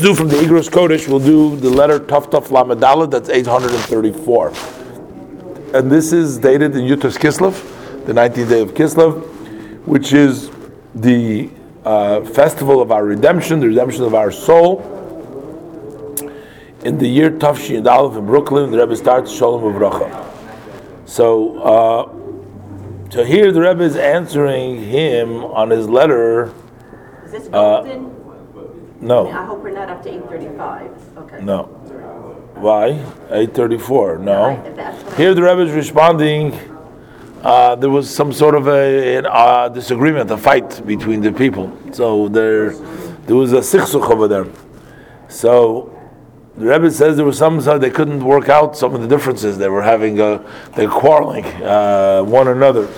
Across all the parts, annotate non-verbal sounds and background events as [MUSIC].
let's do from the Igros Kodesh, we'll do the letter Tuf Lamadala, that's 834. And this is dated in Yutas Kislev, the 19th day of Kislev, which is the uh, festival of our redemption, the redemption of our soul. In the year Tafshin Aleph in Brooklyn, the Rebbe starts Shalom Uvracha. So, uh, so here the Rebbe is answering him on his letter. Is this golden? No. I hope we're not up to eight thirty-five, okay. No. Why? 834. No. Right, that's what I- Here the Rebbe is responding. Uh, there was some sort of a, an, uh, disagreement, a fight between the people. So there, there was a sichsuch over there. So the Rebbe says there was some, so they couldn't work out some of the differences. They were having, uh, they were quarreling uh, one another.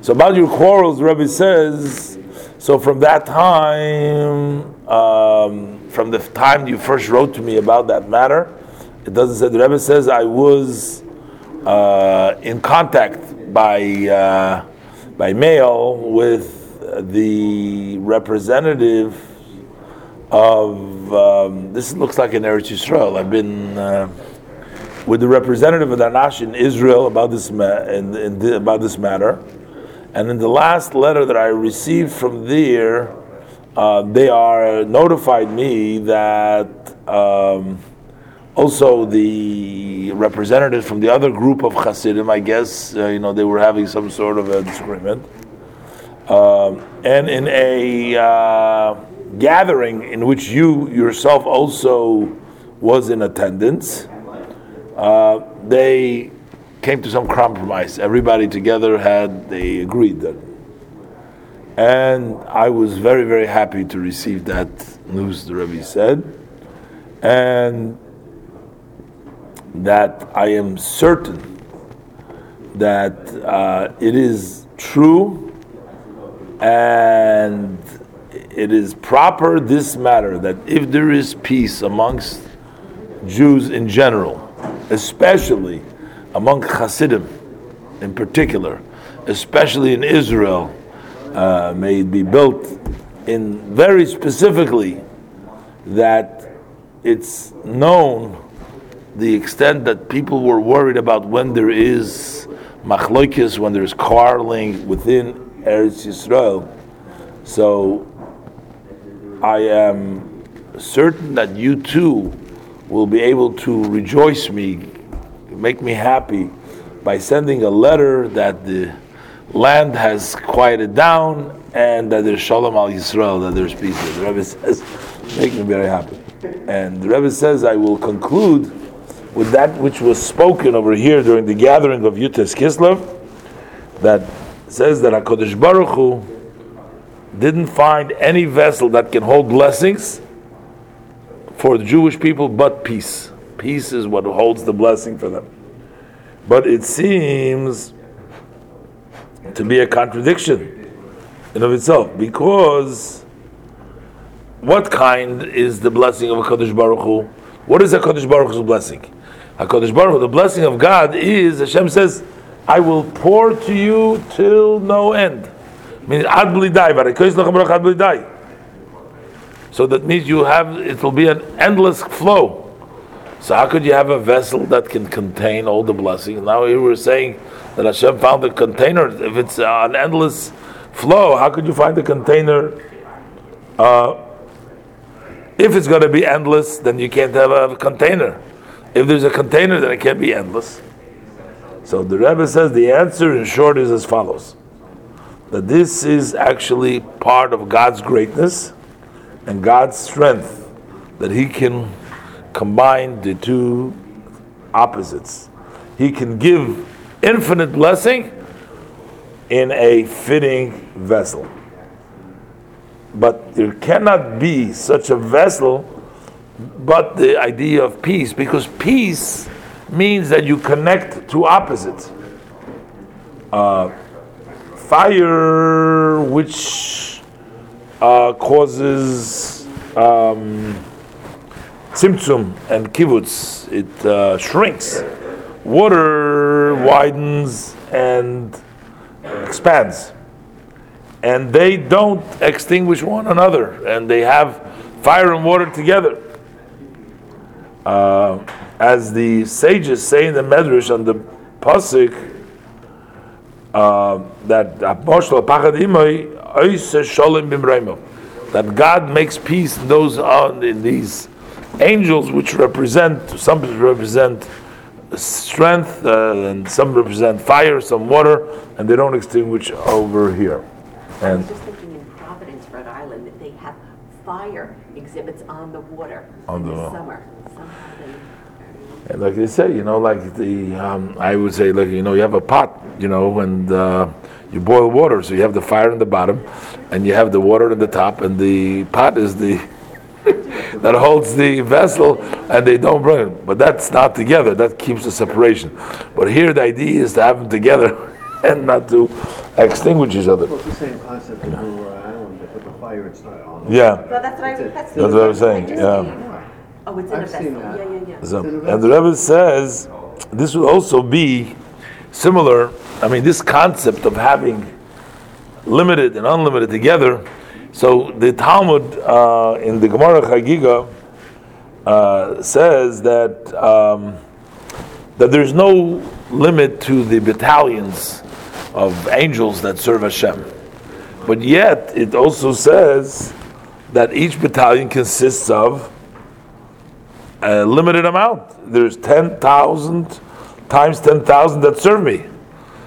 So about your quarrels, the Rebbe says, so from that time, um, from the time you first wrote to me about that matter, it doesn't say, the Rebbe says I was uh, in contact by, uh, by mail with the representative of, um, this looks like an Eretz Yisrael. I've been uh, with the representative of the Anash in Israel about this, ma- in, in about this matter. And in the last letter that I received from there, uh, they are notified me that um, also the representatives from the other group of Hasidim, I guess, uh, you know, they were having some sort of a disagreement. Um, and in a uh, gathering in which you yourself also was in attendance, uh, they came to some compromise. Everybody together had, they agreed that. And I was very, very happy to receive that news, the Rebbe said. And that I am certain that uh, it is true and it is proper this matter that if there is peace amongst Jews in general, especially among Hasidim in particular, especially in Israel, uh, may it be built in very specifically that it's known the extent that people were worried about when there is machloikis, when there's quarreling within Eretz Yisrael. So I am certain that you too will be able to rejoice me, make me happy by sending a letter that the land has quieted down and that there's shalom al Yisrael, that there's peace. The Rebbe says, make me very happy. And the Rebbe says, I will conclude with that which was spoken over here during the gathering of Yutas Kislev, that says that HaKadosh Baruch Hu didn't find any vessel that can hold blessings for the Jewish people but peace. Peace is what holds the blessing for them. But it seems to be a contradiction in of itself because what kind is the blessing of a Kadosh Baruch Hu? What is a Kadosh Baruch Hu's blessing? A Kadosh Baruch Hu, the blessing of God is Hashem says, "I will pour to you till no end." Lachem baruch ad b'lidai. So that means you have it will be an endless flow. So how could you have a vessel that can contain all the blessings? Now here we're saying that Hashem found a container. If it's uh, an endless flow, how could you find a container? Uh, if it's going to be endless, then you can't have a container. If there's a container, then it can't be endless. So the Rebbe says the answer, in short, is as follows: that this is actually part of God's greatness and God's strength, that He can combine the two opposites. He can give infinite blessing in a fitting vessel. But there cannot be such a vessel but the idea of peace, because peace means that you connect two opposites. Uh, fire, which uh, causes um, tzimtzum and kibbutz, it uh, shrinks. Water widens and expands. And they don't extinguish one another, and they have fire and water together. uh, as the sages say in the Medrash on the pasuk uh, that that God makes peace in those uh, in these angels which represent some represent strength uh, and some represent fire, some water, and they don't extinguish over here. And I was just thinking in Providence, Rhode Island, that they have fire exhibits on the water On in the- the summer. And like they say, you know, like the, um, I would say, like, you know, you have a pot, you know, and uh, you boil water. So you have the fire in the bottom, and you have the water in the top, and the pot is the, [LAUGHS] that holds the vessel, and they don't burn it. But that's not together, that keeps the separation. But here the idea is to have them together [LAUGHS] and not to extinguish each other. Well, it's the same concept in Blue Island, they put the fire inside on. Yeah. well, that's what I, that's. That's what I was saying, I yeah. Oh, it's in a I've vessel, yeah, yeah, yeah. So, and the Rebbe says this would also be similar. I mean, this concept of having limited and unlimited together. So the Talmud uh, in the Gemara Chagiga uh, says that um, that there's no limit to the battalions of angels that serve Hashem, but yet it also says that each battalion consists of a limited amount. There's 10,000 times 10,000 that serve me.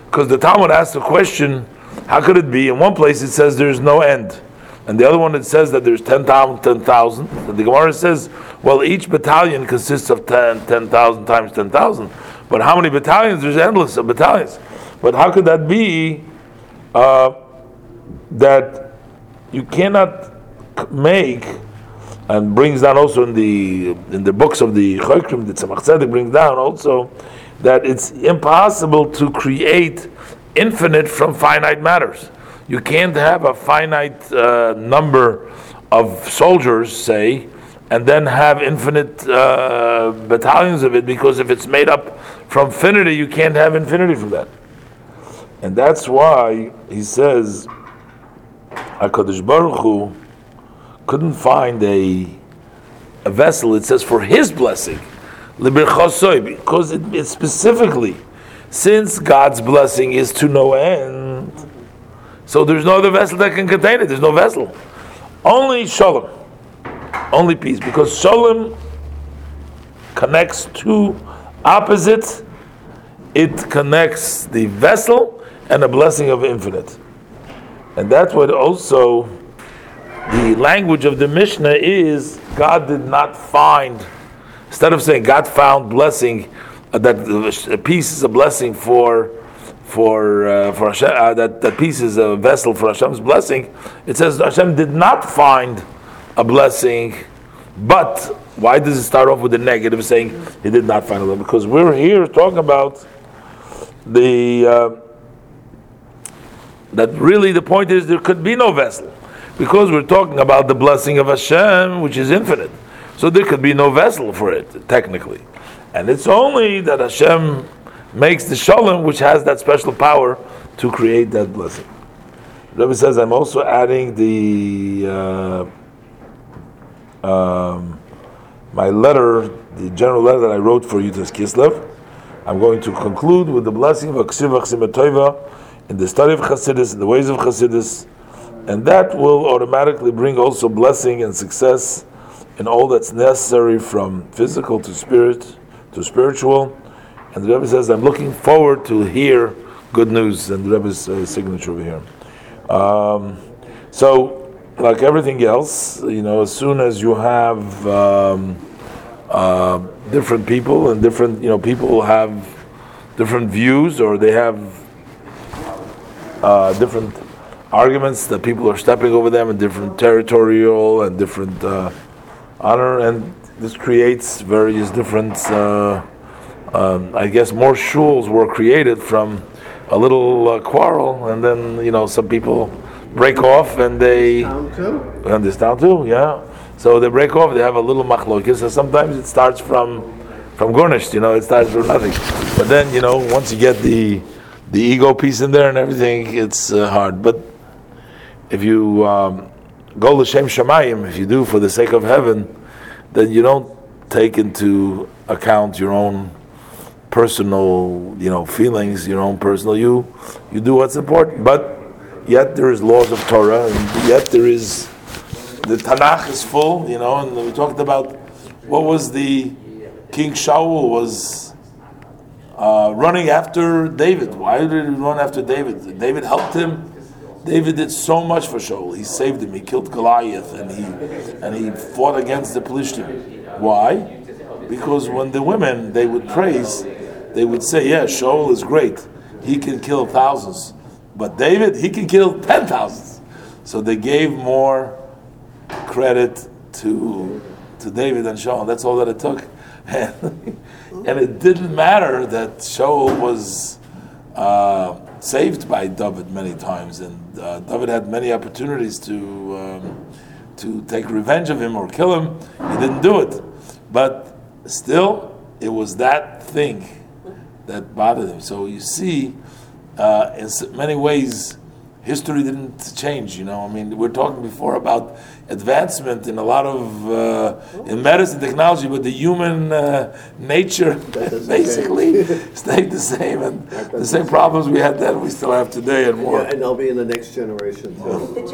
Because the Talmud asks the question, how could it be? In one place it says there's no end. And the other one it says that there's 10,000, 10,000. The Gemara says, well, each battalion consists of 10 10,000 times 10,000. But how many battalions? There's endless of battalions. But how could that be uh, that you cannot make and brings down also in the in the books of the Chokrim that Tzemach Tzedek brings down also that it's impossible to create infinite from finite matters. You can't have a finite uh, number of soldiers, say, and then have infinite uh, battalions of it because if it's made up from infinity, you can't have infinity from that. And that's why he says, HaKadosh Baruch Hu couldn't find a, a vessel, it says for his blessing, because it, it specifically, since God's blessing is to no end, so there's no other vessel that can contain it, there's no vessel. Only Shalom, only peace, because Shalom connects two opposites, it connects the vessel and the blessing of infinite. And that's what also the language of the Mishnah is God did not find, instead of saying God found blessing, uh, that the peace is a blessing for for uh, for Hashem, uh, that that peace is a vessel for Hashem's blessing. It says Hashem did not find a blessing, but why does it start off with the negative, saying he did not find a blessing? Because we're here talking about the. Uh, that really the point is there could be no vessel because we're talking about the blessing of Hashem, which is infinite. So there could be no vessel for it, technically. And it's only that Hashem makes the shalom, which has that special power to create that blessing. Rebbe says, I'm also adding the uh, um, my letter, the general letter that I wrote for Yutas Kislev. I'm going to conclude with the blessing of Aksiv in the study of Chassidus, in the ways of Chassidus, and that will automatically bring also blessing and success in all that's necessary from physical to spirit to spiritual. And the Rebbe says, I'm looking forward to hear good news, and the Rebbe's uh, signature over here. Um, so, like everything else, you know, as soon as you have um, uh, different people and different, you know, people have different views or they have uh, different arguments that people are stepping over them and different territorial and different uh, honor, and this creates various different. Um, I guess more shuls were created from a little uh, quarrel, and then you know some people break off and they Town too? and this down too, yeah. So they break off. They have a little machlokis, and sometimes it starts from from gornisht. You know, it starts from nothing. But then you know, once you get the the ego piece in there and everything, it's uh, hard. But if you um, go l'shem shamayim, if you do for the sake of heaven, then you don't take into account your own personal, you know, feelings, your own personal you. You do what's important, but yet there is laws of Torah, and yet there is the Tanakh is full, you know, and we talked about what was the King Shaul was uh, running after David. Why did he run after David? David helped him. David did so much for Shaul. He saved him. He killed Goliath, and he and he fought against the Pelishtim. Why? Because when the women they would praise, they would say, "Yeah, Shaul is great. He can kill thousands, but David, he can kill ten thousands." So they gave more credit to to David and Shaul. That's all that it took, [LAUGHS] and, and it didn't matter that Shaul was uh, saved by David many times, and uh, David had many opportunities to um, to take revenge of him or kill him. He didn't do it, but still, it was that thing that bothered him. So you see, uh, in many ways, history didn't change. You know, I mean, we're talking before about advancement in a lot of uh, in medicine technology, but the human uh, nature [LAUGHS] basically [LAUGHS] stayed the same, and the same problems we had then we still have today and more. Yeah, and they'll be in the next generation too. The